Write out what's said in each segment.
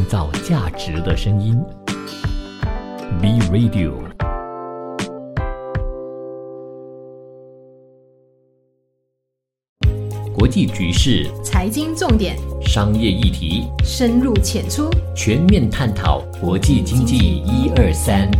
创造价值的声音。B Radio。国际局势、财经重点、商业议题，深入浅出，全面探讨国际经济一二三。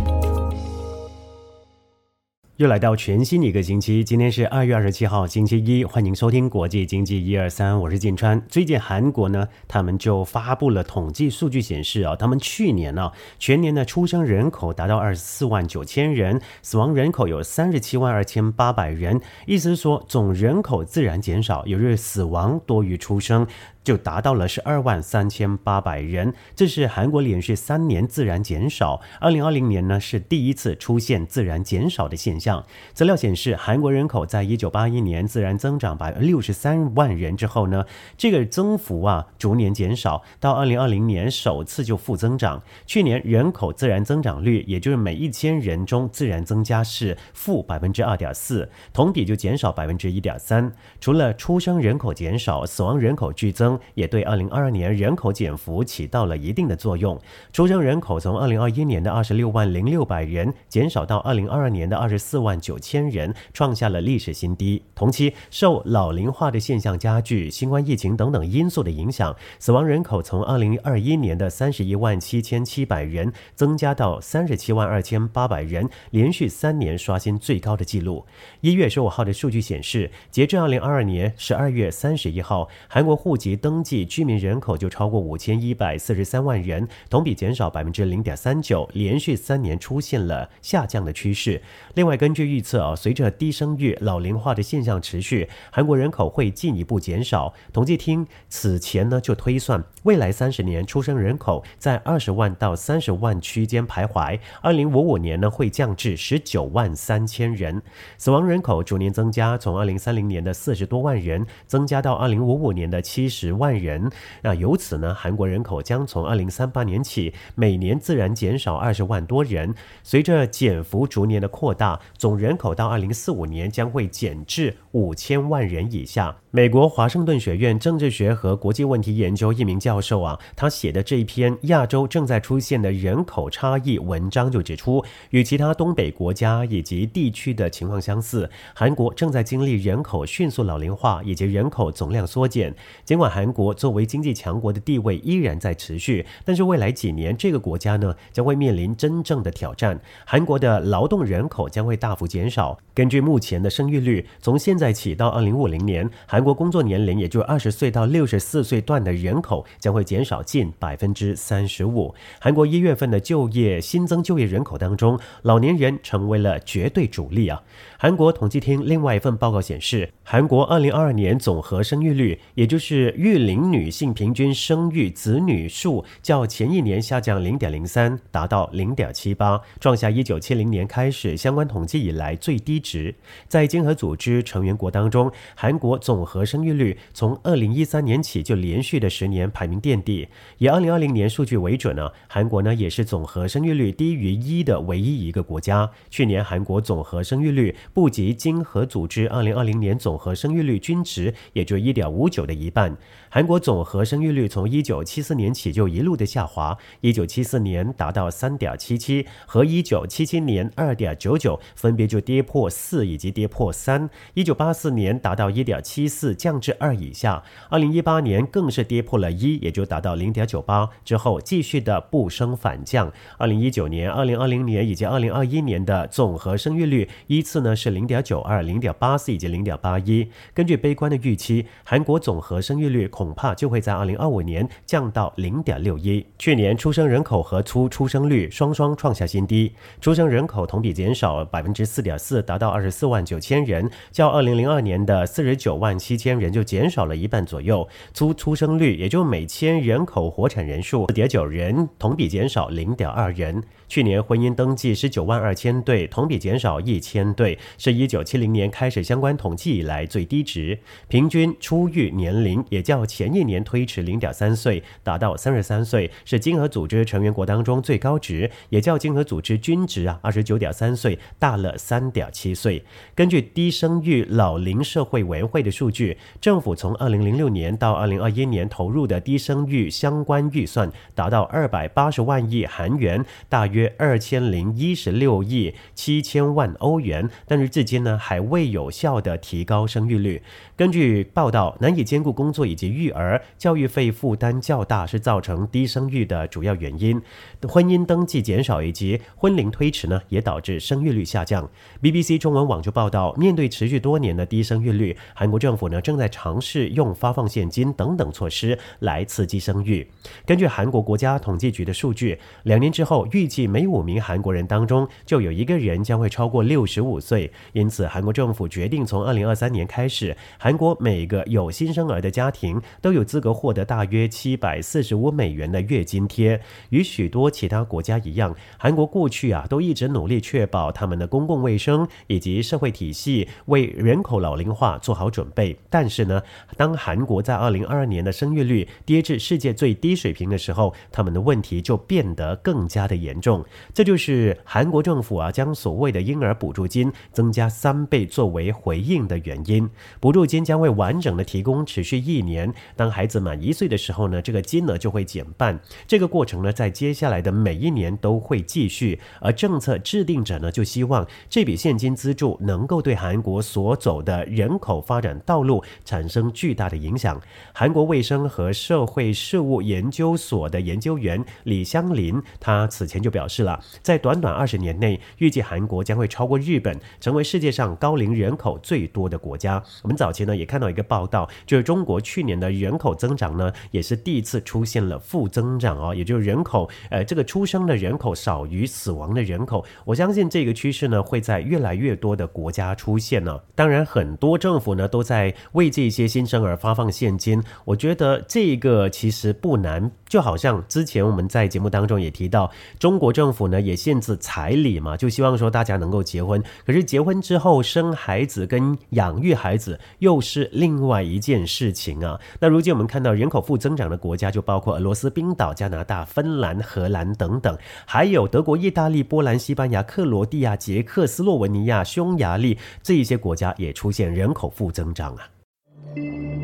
又来到全新一个星期，今天是二月二十七号，星期一，欢迎收听国际经济一二三，我是晋川。最近韩国呢，他们就发布了统计数据，显示啊，他们去年呢，全年的出生人口达到二十四万九千人，死亡人口有三十七万二千八百人，意思是说总人口自然减少，也就是死亡多于出生。就达到了十二万三千八百人，这是韩国连续三年自然减少。二零二零年呢是第一次出现自然减少的现象。资料显示，韩国人口在一九八一年自然增长百六十三万人之后呢，这个增幅啊逐年减少，到二零二零年首次就负增长。去年人口自然增长率，也就是每一千人中自然增加是负百分之二点四，同比就减少百分之一点三。除了出生人口减少，死亡人口剧增。也对2022年人口减幅起到了一定的作用。出生人口从2021年的26万零六百人减少到2022年的24万九千人，创下了历史新低。同期受老龄化的现象加剧、新冠疫情等等因素的影响，死亡人口从2021年的31万七千七百人增加到37万二千八百人，连续三年刷新最高的纪录。一月十五号的数据显示，截至2022年12月31号，韩国户籍。登记居民人口就超过五千一百四十三万人，同比减少百分之零点三九，连续三年出现了下降的趋势。另外，根据预测啊，随着低生育、老龄化的现象持续，韩国人口会进一步减少。统计厅此前呢就推算，未来三十年出生人口在二十万到三十万区间徘徊，二零五五年呢会降至十九万三千人。死亡人口逐年增加，从二零三零年的四十多万人增加到二零五五年的七十。万人，那由此呢，韩国人口将从二零三八年起每年自然减少二十万多人。随着减幅逐年的扩大，总人口到二零四五年将会减至五千万人以下。美国华盛顿学院政治学和国际问题研究一名教授啊，他写的这一篇亚洲正在出现的人口差异文章就指出，与其他东北国家以及地区的情况相似，韩国正在经历人口迅速老龄化以及人口总量缩减。尽管韩国作为经济强国的地位依然在持续，但是未来几年这个国家呢将会面临真正的挑战。韩国的劳动人口将会大幅减少。根据目前的生育率，从现在起到二零五零年，韩韩国工作年龄，也就二十岁到六十四岁段的人口将会减少近百分之三十五。韩国一月份的就业新增就业人口当中，老年人成为了绝对主力啊。韩国统计厅另外一份报告显示，韩国二零二二年总和生育率，也就是育龄女性平均生育子女数，较前一年下降零点零三，达到零点七八，创下一九七零年开始相关统计以来最低值。在经合组织成员国当中，韩国总和生育率从二零一三年起就连续的十年排名垫底。以二零二零年数据为准呢，韩国呢也是总和生育率低于一的唯一一个国家。去年韩国总和生育率。不及经合组织二零二零年总和生育率均值，也就一点五九的一半。韩国总和生育率从一九七四年起就一路的下滑，一九七四年达到三点七七，和一九七七年二点九九分别就跌破四以及跌破三。一九八四年达到一点七四，四降至二以下。二零一八年更是跌破了一，也就达到零点九八，之后继续的不升反降。二零一九年、二零二零年以及二零二一年的总和生育率依次呢。是零点九二、零点八四以及零点八一。根据悲观的预期，韩国总和生育率恐怕就会在二零二五年降到零点六一。去年出生人口和粗出生率双双创下新低，出生人口同比减少百分之四点四，达到二十四万九千人，较二零零二年的四十九万七七千人就减少了一半左右。粗出生率也就每千人口活产人数四点九人，同比减少零点二人。去年婚姻登记十九万二千对，同比减少一千对。是一九七零年开始相关统计以来最低值，平均出育年龄也较前一年推迟零点三岁，达到三十三岁，是经合组织成员国当中最高值，也较经合组织均值啊二十九点三岁大了三点七岁。根据低生育老龄社会委员会的数据，政府从二零零六年到二零二一年投入的低生育相关预算达到二百八十万亿韩元，大约约二千零一十六亿七千万欧元，但是至今呢还未有效的提高生育率。根据报道，难以兼顾工作以及育儿，教育费负担较大是造成低生育的主要原因。婚姻登记减少以及婚龄推迟呢，也导致生育率下降。BBC 中文网就报道，面对持续多年的低生育率，韩国政府呢正在尝试用发放现金等等措施来刺激生育。根据韩国国家统计局的数据，两年之后，预计每五名韩国人当中就有一个人将会超过六十五岁。因此，韩国政府决定从二零二三年开始，韩国每个有新生儿的家庭都有资格获得大约七百四十五美元的月津贴。与许多其他国家一样，韩国过去啊都一直努力确保他们的公共卫生以及社会体系为人口老龄化做好准备。但是呢，当韩国在二零二二年的生育率跌至世界最低水平的时候，他们的问题就变得更加的严重。这就是韩国政府啊将所谓的婴儿补助金增加三倍作为回应的原因。补助金将会完整的提供，持续一年。当孩子满一岁的时候呢，这个金额就会减半。这个过程呢，在接下来的每一年都会继续。而政策制定者呢，就希望这笔现金资助能够对韩国所走的人口发展道路产生巨大的影响。韩国卫生和社会事务研究所的研究员李香林，他此前就表表示了，在短短二十年内，预计韩国将会超过日本，成为世界上高龄人口最多的国家。我们早前呢也看到一个报道，就是中国去年的人口增长呢，也是第一次出现了负增长哦，也就是人口呃这个出生的人口少于死亡的人口。我相信这个趋势呢会在越来越多的国家出现呢。当然，很多政府呢都在为这些新生儿发放现金。我觉得这个其实不难，就好像之前我们在节目当中也提到，中国政府呢也限制彩礼嘛，就希望说大家能够结婚。可是结婚之后生孩子跟养育孩子又是另外一件事情啊。那如今我们看到人口负增长的国家就包括俄罗斯、冰岛、加拿大、芬兰、荷兰等等，还有德国、意大利、波兰、西班牙、克罗地亚、捷克斯洛文尼亚、匈牙利这一些国家也出现人口负增长啊。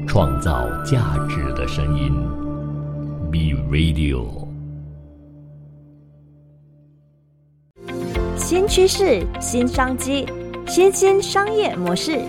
创造价值的声音，B Radio。新趋势、新商机、新兴商业模式。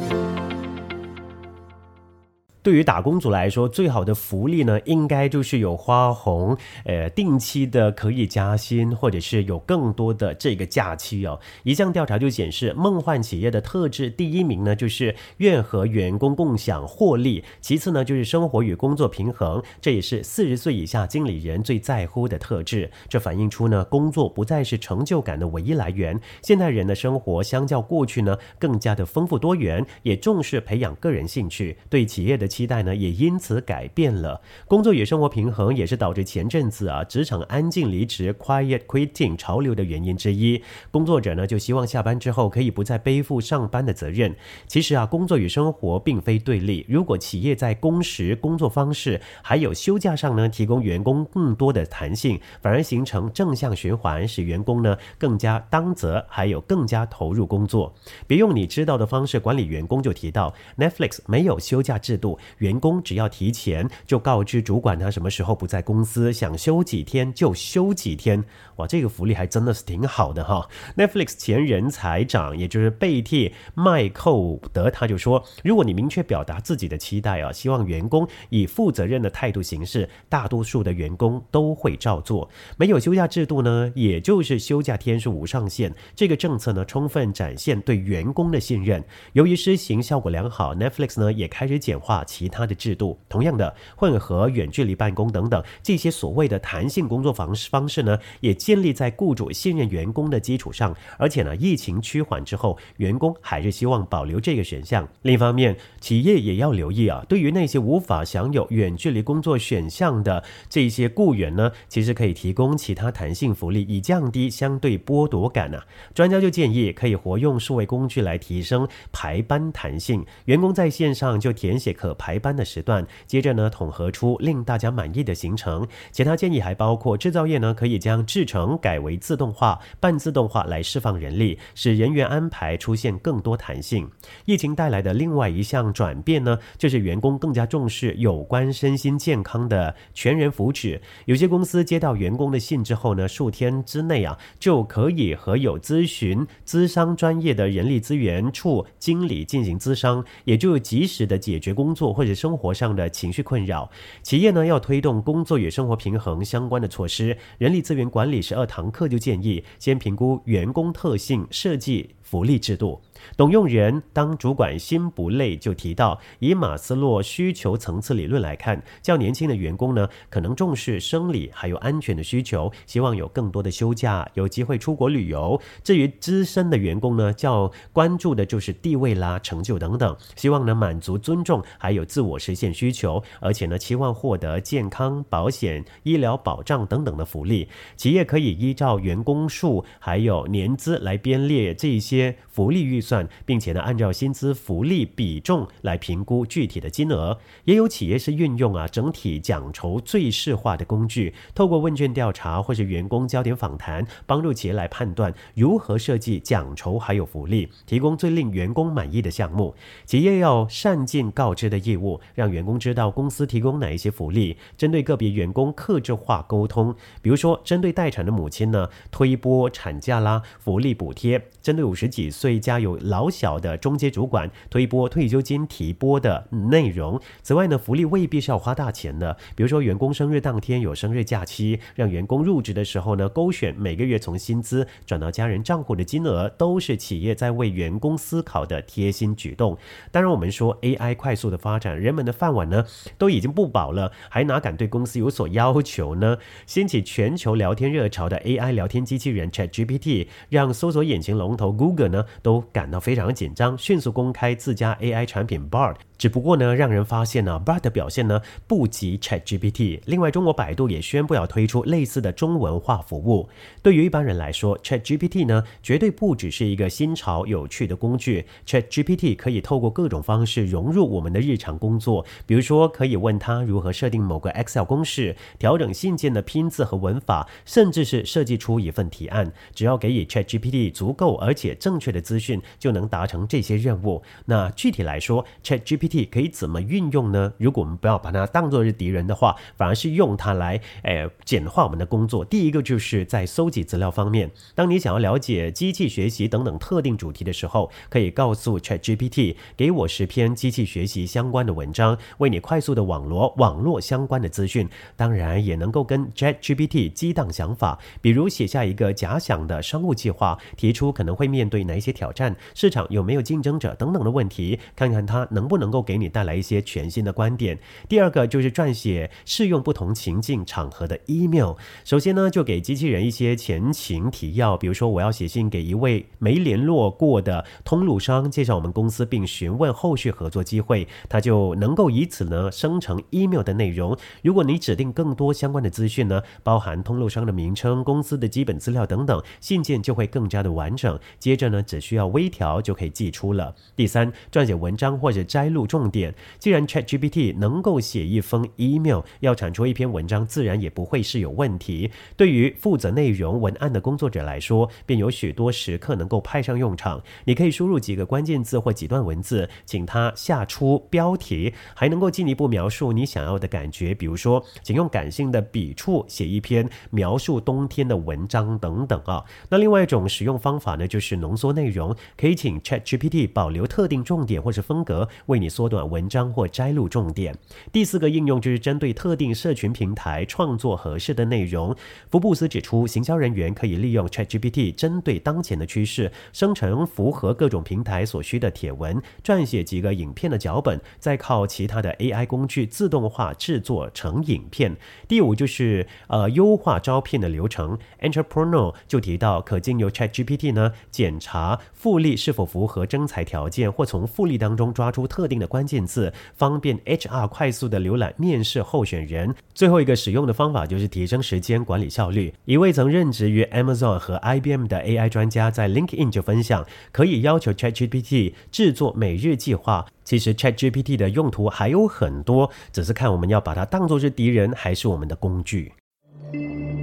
对于打工族来说，最好的福利呢，应该就是有花红，呃，定期的可以加薪，或者是有更多的这个假期哦。一项调查就显示，梦幻企业的特质，第一名呢就是愿和员工共享获利，其次呢就是生活与工作平衡，这也是四十岁以下经理人最在乎的特质。这反映出呢，工作不再是成就感的唯一来源。现代人的生活相较过去呢，更加的丰富多元，也重视培养个人兴趣，对企业的。期待呢也因此改变了，工作与生活平衡也是导致前阵子啊职场安静离职 （quiet quitting） 潮流的原因之一。工作者呢就希望下班之后可以不再背负上班的责任。其实啊，工作与生活并非对立。如果企业在工时、工作方式还有休假上呢提供员工更多的弹性，反而形成正向循环，使员工呢更加当责，还有更加投入工作。别用你知道的方式管理员工，就提到 Netflix 没有休假制度。员工只要提前就告知主管他什么时候不在公司，想休几天就休几天。哇，这个福利还真的是挺好的哈。Netflix 前人才长，也就是贝蒂麦寇德，他就说，如果你明确表达自己的期待啊，希望员工以负责任的态度行事，大多数的员工都会照做。没有休假制度呢，也就是休假天数无上限。这个政策呢，充分展现对员工的信任。由于施行效果良好，Netflix 呢也开始简化其他的制度。同样的，混合、远距离办公等等这些所谓的弹性工作方式方式呢，也。建立在雇主信任员工的基础上，而且呢，疫情趋缓之后，员工还是希望保留这个选项。另一方面，企业也要留意啊，对于那些无法享有远距离工作选项的这些雇员呢，其实可以提供其他弹性福利，以降低相对剥夺感呢。专家就建议可以活用数位工具来提升排班弹性，员工在线上就填写可排班的时段，接着呢统合出令大家满意的行程。其他建议还包括制造业呢可以将制成程改为自动化、半自动化来释放人力，使人员安排出现更多弹性。疫情带来的另外一项转变呢，就是员工更加重视有关身心健康的全人福祉。有些公司接到员工的信之后呢，数天之内啊就可以和有咨询、咨商专业的人力资源处经理进行咨商，也就及时的解决工作或者生活上的情绪困扰。企业呢要推动工作与生活平衡相关的措施，人力资源管理十二堂课就建议先评估员工特性，设计福利制度。董用人当主管心不累就提到，以马斯洛需求层次理论来看，较年轻的员工呢，可能重视生理还有安全的需求，希望有更多的休假，有机会出国旅游。至于资深的员工呢，较关注的就是地位啦、成就等等，希望能满足尊重还有自我实现需求，而且呢，期望获得健康保险、医疗保障等等的福利。企业可以依照员工数还有年资来编列这些福利预算算。并且呢，按照薪资福利比重来评估具体的金额。也有企业是运用啊整体奖酬最适化的工具，透过问卷调查或是员工焦点访谈，帮助企业来判断如何设计奖酬还有福利，提供最令员工满意的项目。企业要善尽告知的义务，让员工知道公司提供哪一些福利，针对个别员工克制化沟通。比如说，针对待产的母亲呢，推拨产假啦，福利补贴；针对五十几岁家有老小的中阶主管推拨退休金提拨的内容。此外呢，福利未必是要花大钱的，比如说员工生日当天有生日假期，让员工入职的时候呢，勾选每个月从薪资转到家人账户的金额，都是企业在为员工思考的贴心举动。当然，我们说 AI 快速的发展，人们的饭碗呢都已经不保了，还哪敢对公司有所要求呢？掀起全球聊天热潮的 AI 聊天机器人 ChatGPT，让搜索引擎龙头 Google 呢都感。感到非常紧张，迅速公开自家 AI 产品 Bard。只不过呢，让人发现呢，Bard 的表现呢不及 ChatGPT。另外，中国百度也宣布要推出类似的中文化服务。对于一般人来说，ChatGPT 呢绝对不只是一个新潮有趣的工具。ChatGPT 可以透过各种方式融入我们的日常工作，比如说可以问他如何设定某个 Excel 公式，调整信件的拼字和文法，甚至是设计出一份提案。只要给予 ChatGPT 足够而且正确的资讯，就能达成这些任务。那具体来说，ChatGPT 可以怎么运用呢？如果我们不要把它当做是敌人的话，反而是用它来，诶，简化我们的工作。第一个就是在搜集资料方面，当你想要了解机器学习等等特定主题的时候，可以告诉 ChatGPT，给我十篇机器学习相关的文章，为你快速的网罗网络相关的资讯。当然，也能够跟 ChatGPT 激荡想法，比如写下一个假想的商务计划，提出可能会面对哪些挑战，市场有没有竞争者等等的问题，看看它能不能够。给你带来一些全新的观点。第二个就是撰写适用不同情境场合的 email。首先呢，就给机器人一些前情提要，比如说我要写信给一位没联络过的通路商，介绍我们公司并询问后续合作机会，它就能够以此呢生成 email 的内容。如果你指定更多相关的资讯呢，包含通路商的名称、公司的基本资料等等，信件就会更加的完整。接着呢，只需要微调条就可以寄出了。第三，撰写文章或者摘录。重点，既然 ChatGPT 能够写一封 email，要产出一篇文章，自然也不会是有问题。对于负责内容文案的工作者来说，便有许多时刻能够派上用场。你可以输入几个关键字或几段文字，请他下出标题，还能够进一步描述你想要的感觉。比如说，请用感性的笔触写一篇描述冬天的文章等等啊。那另外一种使用方法呢，就是浓缩内容，可以以请 ChatGPT 保留特定重点或是风格，为你。缩短文章或摘录重点。第四个应用就是针对特定社群平台创作合适的内容。福布斯指出，行销人员可以利用 ChatGPT 针对当前的趋势生成符合各种平台所需的帖文，撰写几个影片的脚本，再靠其他的 AI 工具自动化制作成影片。第五就是呃优化招聘的流程。Entrepreneur 就提到，可经由 ChatGPT 呢检查复利是否符合征才条件，或从复利当中抓出特定的关键字，方便 HR 快速的浏览面试候选人。最后一个使用的方法就是提升时间管理效率。一位曾任职于 Amazon 和 IBM 的 AI 专家在 LinkedIn 就分享，可以要求 ChatGPT 制作每日计划。其实 ChatGPT 的用途还有很多，只是看我们要把它当作是敌人，还是我们的工具。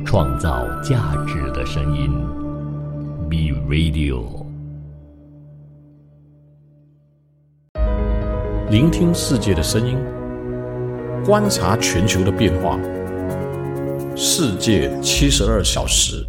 创造价值的声音，Be Radio。聆听世界的声音，观察全球的变化。世界七十二小时。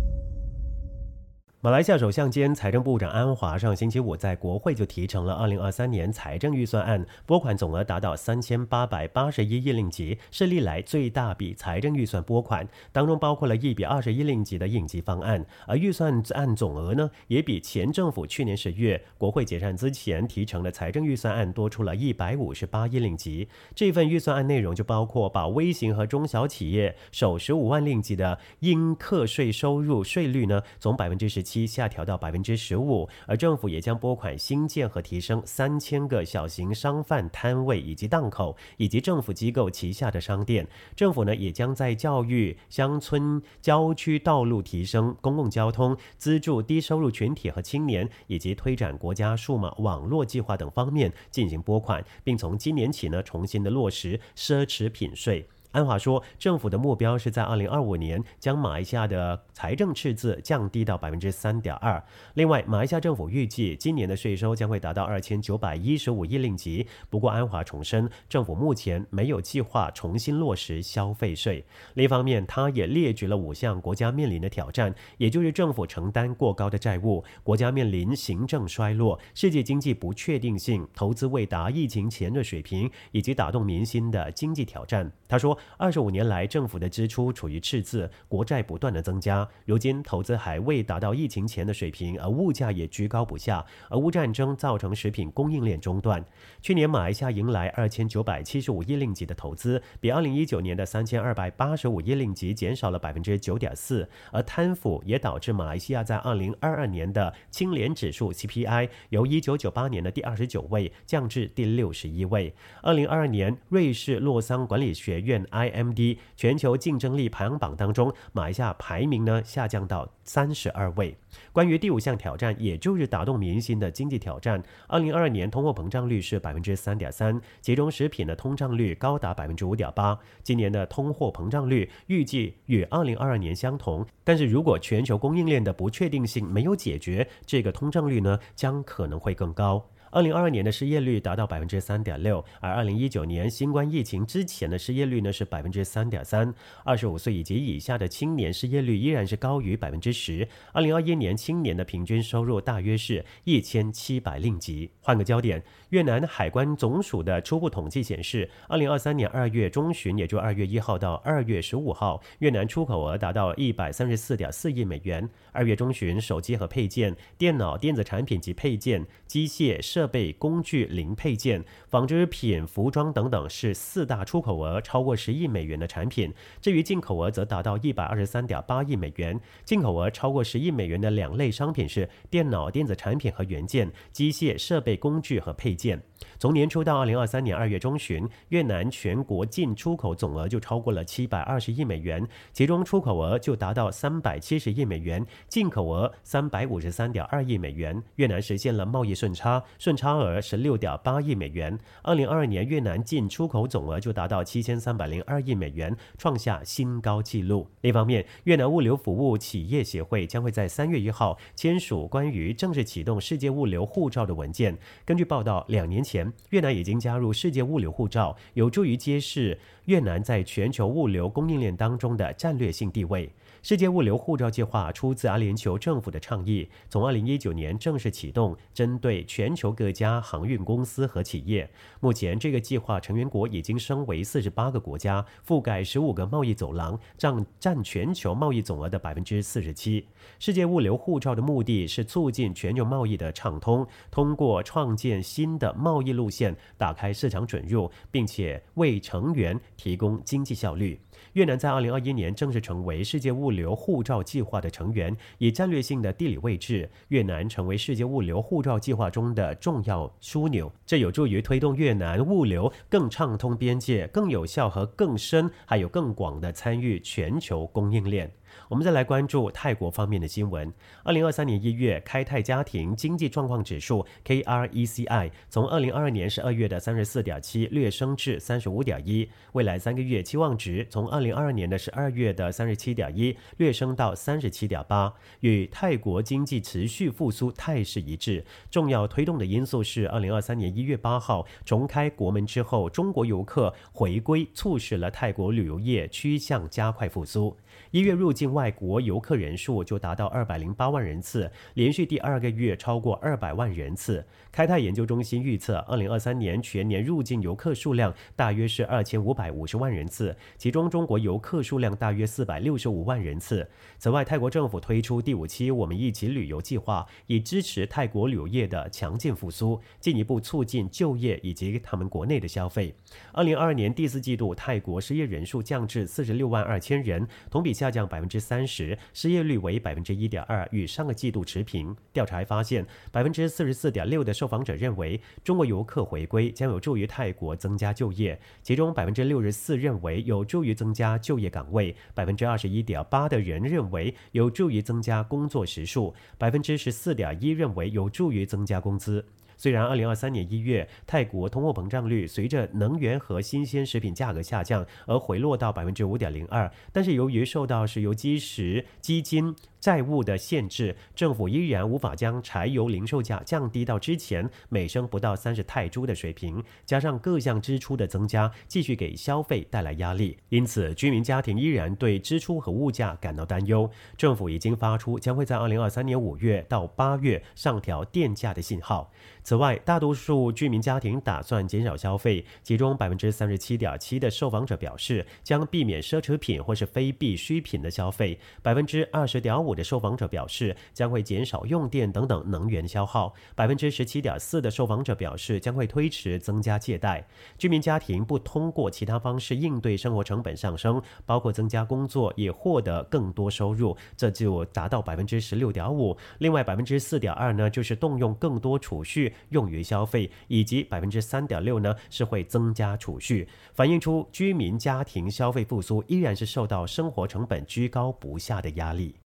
马来西亚首相兼财政部长安华上星期五在国会就提成了二零二三年财政预算案，拨款总额达到三千八百八十一亿令吉，是历来最大笔财政预算拨款，当中包括了一笔二十亿令吉的应急方案，而预算案总额呢，也比前政府去年十月国会解散之前提成的财政预算案多出了一百五十八亿令吉。这份预算案内容就包括把微型和中小企业首十五万令吉的应课税收入税率呢，从百分之十七。下调到百分之十五，而政府也将拨款新建和提升三千个小型商贩摊位以及档口，以及政府机构旗下的商店。政府呢也将在教育、乡村、郊区道路提升、公共交通、资助低收入群体和青年，以及推展国家数码网络计划等方面进行拨款，并从今年起呢重新的落实奢侈品税。安华说，政府的目标是在二零二五年将马来西亚的财政赤字降低到百分之三点二。另外，马来西亚政府预计今年的税收将会达到二千九百一十五亿令吉。不过，安华重申，政府目前没有计划重新落实消费税。另一方面，他也列举了五项国家面临的挑战，也就是政府承担过高的债务，国家面临行政衰落，世界经济不确定性，投资未达疫情前的水平，以及打动民心的经济挑战。他说。二十五年来，政府的支出处于赤字，国债不断的增加。如今投资还未达到疫情前的水平，而物价也居高不下。俄乌战争造成食品供应链中断。去年马来西亚迎来二千九百七十五亿令吉的投资，比二零一九年的三千二百八十五亿令吉减少了百分之九点四。而贪腐也导致马来西亚在二零二二年的清廉指数 CPI 由一九九八年的第二十九位降至第六十一位。二零二二年瑞士洛桑管理学院。IMD 全球竞争力排行榜当中，马来西亚排名呢下降到三十二位。关于第五项挑战，也就是打动民心的经济挑战，二零二二年通货膨胀率是百分之三点三，其中食品的通胀率高达百分之五点八。今年的通货膨胀率预计与二零二二年相同，但是如果全球供应链的不确定性没有解决，这个通胀率呢将可能会更高。二零二二年的失业率达到百分之三点六，而二零一九年新冠疫情之前的失业率呢是百分之三点三。二十五岁以及以下的青年失业率依然是高于百分之十。二零二一年青年的平均收入大约是一千七百令吉。换个焦点，越南海关总署的初步统计显示，二零二三年二月中旬，也就二月一号到二月十五号，越南出口额达到一百三十四点四亿美元。二月中旬，手机和配件、电脑、电子产品及配件、机械设设备工具零配件、纺织品、服装等等是四大出口额超过十亿美元的产品。至于进口额则达到一百二十三点八亿美元。进口额超过十亿美元的两类商品是电脑、电子产品和元件、机械设备工具和配件。从年初到二零二三年二月中旬，越南全国进出口总额就超过了七百二十亿美元，其中出口额就达到三百七十亿美元，进口额三百五十三点二亿美元。越南实现了贸易顺差，顺差额十六点八亿美元。二零二二年越南进出口总额就达到七千三百零二亿美元，创下新高纪录。另一方面，越南物流服务企业协会将会在三月一号签署关于正式启动世界物流护照的文件。根据报道，两年前。越南已经加入世界物流护照，有助于揭示越南在全球物流供应链当中的战略性地位。世界物流护照计划出自阿联酋政府的倡议，从二零一九年正式启动，针对全球各家航运公司和企业。目前，这个计划成员国已经升为四十八个国家，覆盖十五个贸易走廊，占占全球贸易总额的百分之四十七。世界物流护照的目的是促进全球贸易的畅通，通过创建新的贸易路线，打开市场准入，并且为成员提供经济效率。越南在二零二一年正式成为世界物流护照计划的成员，以战略性的地理位置，越南成为世界物流护照计划中的重要枢纽。这有助于推动越南物流更畅通边界、更有效和更深，还有更广的参与全球供应链。我们再来关注泰国方面的新闻。二零二三年一月，开泰家庭经济状况指数 （KRECI） 从二零二二年十二月的三十四点七略升至三十五点一。未来三个月期望值从二零二二年的十二月的三十七点一略升到三十七点八，与泰国经济持续复苏态势一致。重要推动的因素是二零二三年一月八号重开国门之后，中国游客回归，促使了泰国旅游业趋向加快复苏。一月入境外国游客人数就达到二百零八万人次，连续第二个月超过二百万人次。开泰研究中心预测，二零二三年全年入境游客数量大约是二千五百五十万人次，其中中国游客数量大约四百六十五万人次。此外，泰国政府推出第五期“我们一起旅游”计划，以支持泰国旅游业的强劲复苏，进一步促进就业以及他们国内的消费。二零二二年第四季度，泰国失业人数降至四十六万二千人，同比下降百分之三十，失业率为百分之一点二，与上个季度持平。调查还发现，百分之四十四点六的受访者认为中国游客回归将有助于泰国增加就业，其中百分之六十四认为有助于增加就业岗位，百分之二十一点八的人认为有助于增加工作时数，百分之十四点一认为有助于增加工资。虽然2023年1月泰国通货膨胀率随着能源和新鲜食品价格下降而回落到5.02%，但是由于受到石油基石基金。债务的限制，政府依然无法将柴油零售价降低到之前每升不到三十泰铢的水平。加上各项支出的增加，继续给消费带来压力，因此居民家庭依然对支出和物价感到担忧。政府已经发出将会在二零二三年五月到八月上调电价的信号。此外，大多数居民家庭打算减少消费，其中百分之三十七点七的受访者表示将避免奢侈品或是非必需品的消费，百分之二十点五。的受访者表示将会减少用电等等能源消耗，百分之十七点四的受访者表示将会推迟增加借贷。居民家庭不通过其他方式应对生活成本上升，包括增加工作也获得更多收入，这就达到百分之十六点五。另外百分之四点二呢，就是动用更多储蓄用于消费，以及百分之三点六呢是会增加储蓄，反映出居民家庭消费复苏依然是受到生活成本居高不下的压力。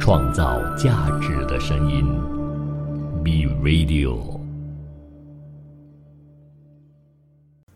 创造价值的声音，B Radio。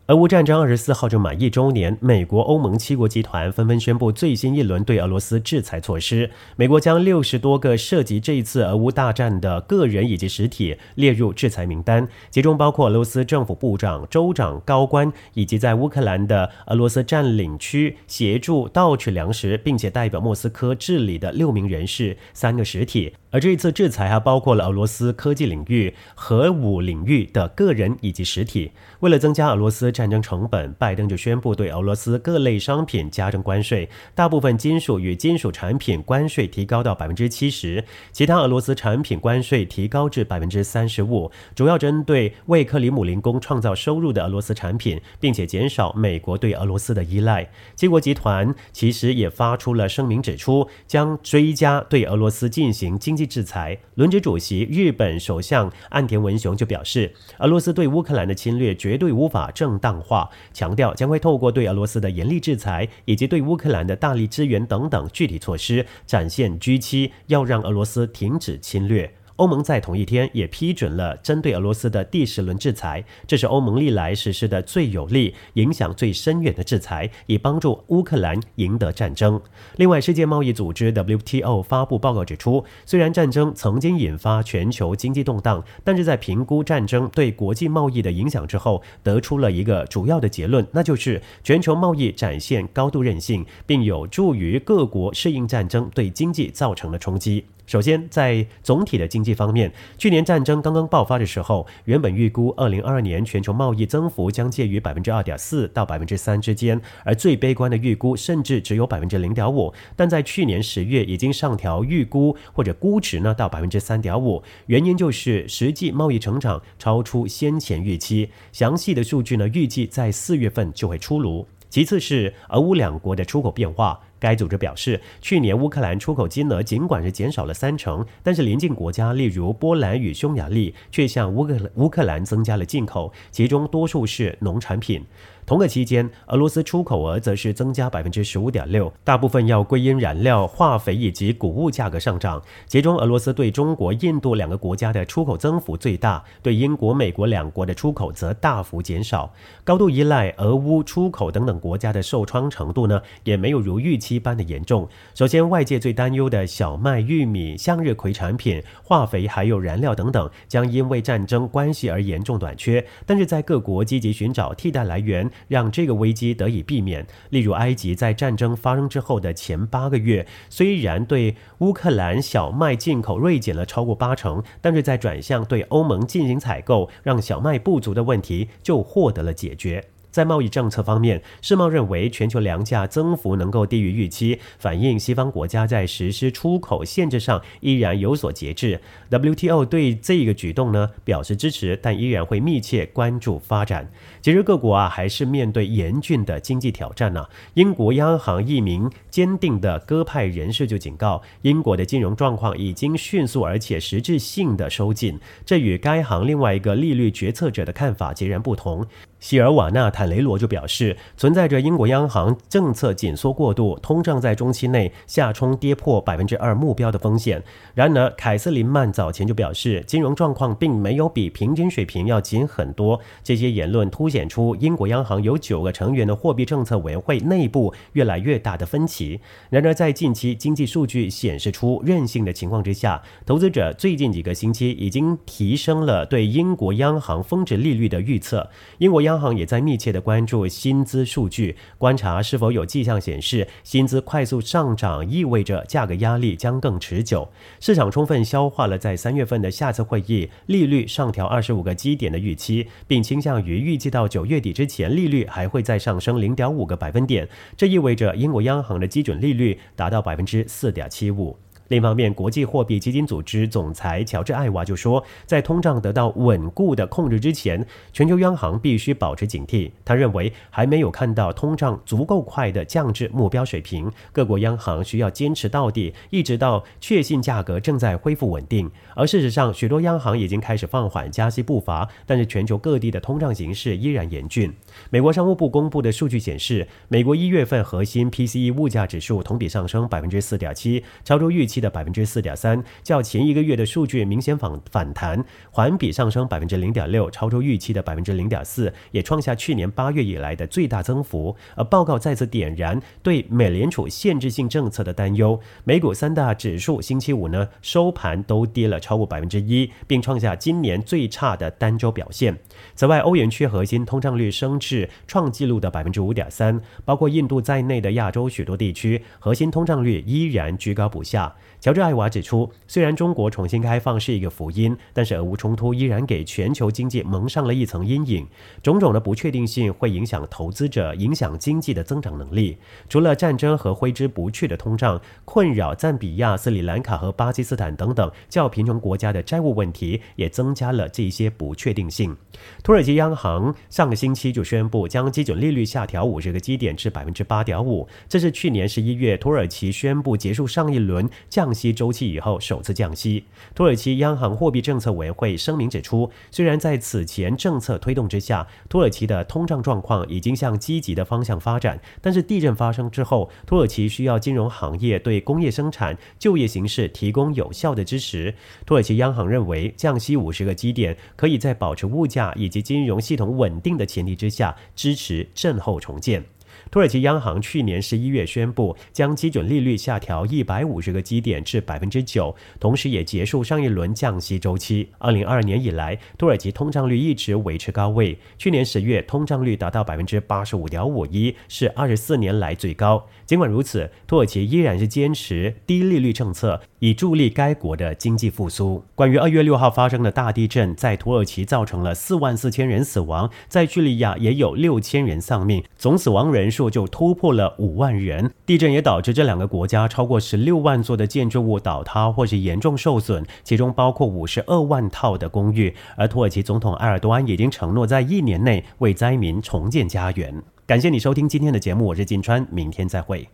俄乌战争二十四号正满一周年，美国、欧盟七国集团纷纷宣布最新一轮对俄罗斯制裁措施。美国将六十多个涉及这一次俄乌大战的个人以及实体列入制裁名单，其中包括俄罗斯政府部长、州长、高官，以及在乌克兰的俄罗斯占领区协助盗取粮食，并且代表莫斯科治理的六名人士、三个实体。而这一次制裁还包括了俄罗斯科技领域、核武领域的个人以及实体。为了增加俄罗斯战争成本，拜登就宣布对俄罗斯各类商品加征关税，大部分金属与金属产品关税提高到百分之七十，其他俄罗斯产品关税提高至百分之三十五，主要针对为克里姆林宫创造收入的俄罗斯产品，并且减少美国对俄罗斯的依赖。七国集团其实也发出了声明，指出将追加对俄罗斯进行经济制裁。轮值主席日本首相岸田文雄就表示，俄罗斯对乌克兰的侵略绝对无法正当。化强调将会透过对俄罗斯的严厉制裁，以及对乌克兰的大力支援等等具体措施，展现 G7 要让俄罗斯停止侵略。欧盟在同一天也批准了针对俄罗斯的第十轮制裁，这是欧盟历来实施的最有力、影响最深远的制裁，以帮助乌克兰赢得战争。另外，世界贸易组织 WTO 发布报告指出，虽然战争曾经引发全球经济动荡，但是在评估战争对国际贸易的影响之后，得出了一个主要的结论，那就是全球贸易展现高度韧性，并有助于各国适应战争对经济造成的冲击。首先，在总体的经济方面，去年战争刚刚爆发的时候，原本预估二零二二年全球贸易增幅将介于百分之二点四到百分之三之间，而最悲观的预估甚至只有百分之零点五。但在去年十月已经上调预估或者估值呢到百分之三点五，原因就是实际贸易成长超出先前预期。详细的数据呢，预计在四月份就会出炉。其次是俄乌两国的出口变化。该组织表示，去年乌克兰出口金额尽管是减少了三成，但是邻近国家例如波兰与匈牙利却向乌克乌克兰增加了进口，其中多数是农产品。同个期间，俄罗斯出口额则是增加百分之十五点六，大部分要归因燃料、化肥以及谷物价格上涨。其中，俄罗斯对中国、印度两个国家的出口增幅最大，对英国、美国两国的出口则大幅减少。高度依赖俄乌出口等等国家的受创程度呢，也没有如预期一般的严重。首先，外界最担忧的小麦、玉米、向日葵产品、化肥还有燃料等等，将因为战争关系而严重短缺。但是在各国积极寻找替代来源。让这个危机得以避免。例如，埃及在战争发生之后的前八个月，虽然对乌克兰小麦进口锐减了超过八成，但是在转向对欧盟进行采购，让小麦不足的问题就获得了解决。在贸易政策方面，世贸认为全球粮价增幅能够低于预期，反映西方国家在实施出口限制上依然有所节制。WTO 对这个举动呢表示支持，但依然会密切关注发展。其实各国啊还是面对严峻的经济挑战呢。英国央行一名坚定的鸽派人士就警告，英国的金融状况已经迅速而且实质性的收紧，这与该行另外一个利率决策者的看法截然不同。希尔瓦纳坦雷罗就表示，存在着英国央行政策紧缩过度，通胀在中期内下冲跌破百分之二目标的风险。然而，凯瑟琳曼早前就表示，金融状况并没有比平均水平要紧很多。这些言论凸显出英国央行有九个成员的货币政策委员会内部越来越大的分歧。然而，在近期经济数据显示出韧性的情况之下，投资者最近几个星期已经提升了对英国央行峰值利率的预测。英国央央行也在密切的关注薪资数据，观察是否有迹象显示薪资快速上涨意味着价格压力将更持久。市场充分消化了在三月份的下次会议利率上调二十五个基点的预期，并倾向于预计到九月底之前利率还会再上升零点五个百分点。这意味着英国央行的基准利率达到百分之四点七五。另一方面，国际货币基金组织总裁乔治·艾娃就说，在通胀得到稳固的控制之前，全球央行必须保持警惕。他认为，还没有看到通胀足够快的降至目标水平，各国央行需要坚持到底，一直到确信价格正在恢复稳定。而事实上，许多央行已经开始放缓加息步伐，但是全球各地的通胀形势依然严峻。美国商务部公布的数据显示，美国一月份核心 PCE 物价指数同比上升百分之四点七，超出预期的百分之四点三，较前一个月的数据明显反反弹，环比上升百分之零点六，超出预期的百分之零点四，也创下去年八月以来的最大增幅。而报告再次点燃对美联储限制性政策的担忧。美股三大指数星期五呢收盘都跌了超过百分之一，并创下今年最差的单周表现。此外，欧元区核心通胀率升至创纪录的百分之五点三，包括印度在内的亚洲许多地区核心通胀率依然居高不下。乔治·艾娃指出，虽然中国重新开放是一个福音，但是俄乌冲突依然给全球经济蒙上了一层阴影。种种的不确定性会影响投资者，影响经济的增长能力。除了战争和挥之不去的通胀，困扰赞比亚、斯里兰卡和巴基斯坦等等较贫穷国家的债务问题，也增加了这一些不确定性。土耳其央行上个星期就宣布将基准利率下调五十个基点至百分之八点五，这是去年十一月土耳其宣布结束上一轮降。降息周期以后首次降息。土耳其央行货币政策委员会声明指出，虽然在此前政策推动之下，土耳其的通胀状况已经向积极的方向发展，但是地震发生之后，土耳其需要金融行业对工业生产、就业形势提供有效的支持。土耳其央行认为，降息五十个基点，可以在保持物价以及金融系统稳定的前提之下，支持震后重建。土耳其央行去年十一月宣布将基准利率下调一百五十个基点至百分之九，同时也结束上一轮降息周期。二零二二年以来，土耳其通胀率一直维持高位，去年十月通胀率达到百分之八十五点五一，是二十四年来最高。尽管如此，土耳其依然是坚持低利率政策，以助力该国的经济复苏。关于二月六号发生的大地震，在土耳其造成了四万四千人死亡，在叙利亚也有六千人丧命，总死亡人数。就突破了五万人。地震也导致这两个国家超过十六万座的建筑物倒塌或是严重受损，其中包括五十二万套的公寓。而土耳其总统埃尔多安已经承诺在一年内为灾民重建家园。感谢你收听今天的节目，我是金川，明天再会。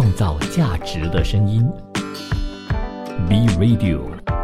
创造价值的声音，B Radio。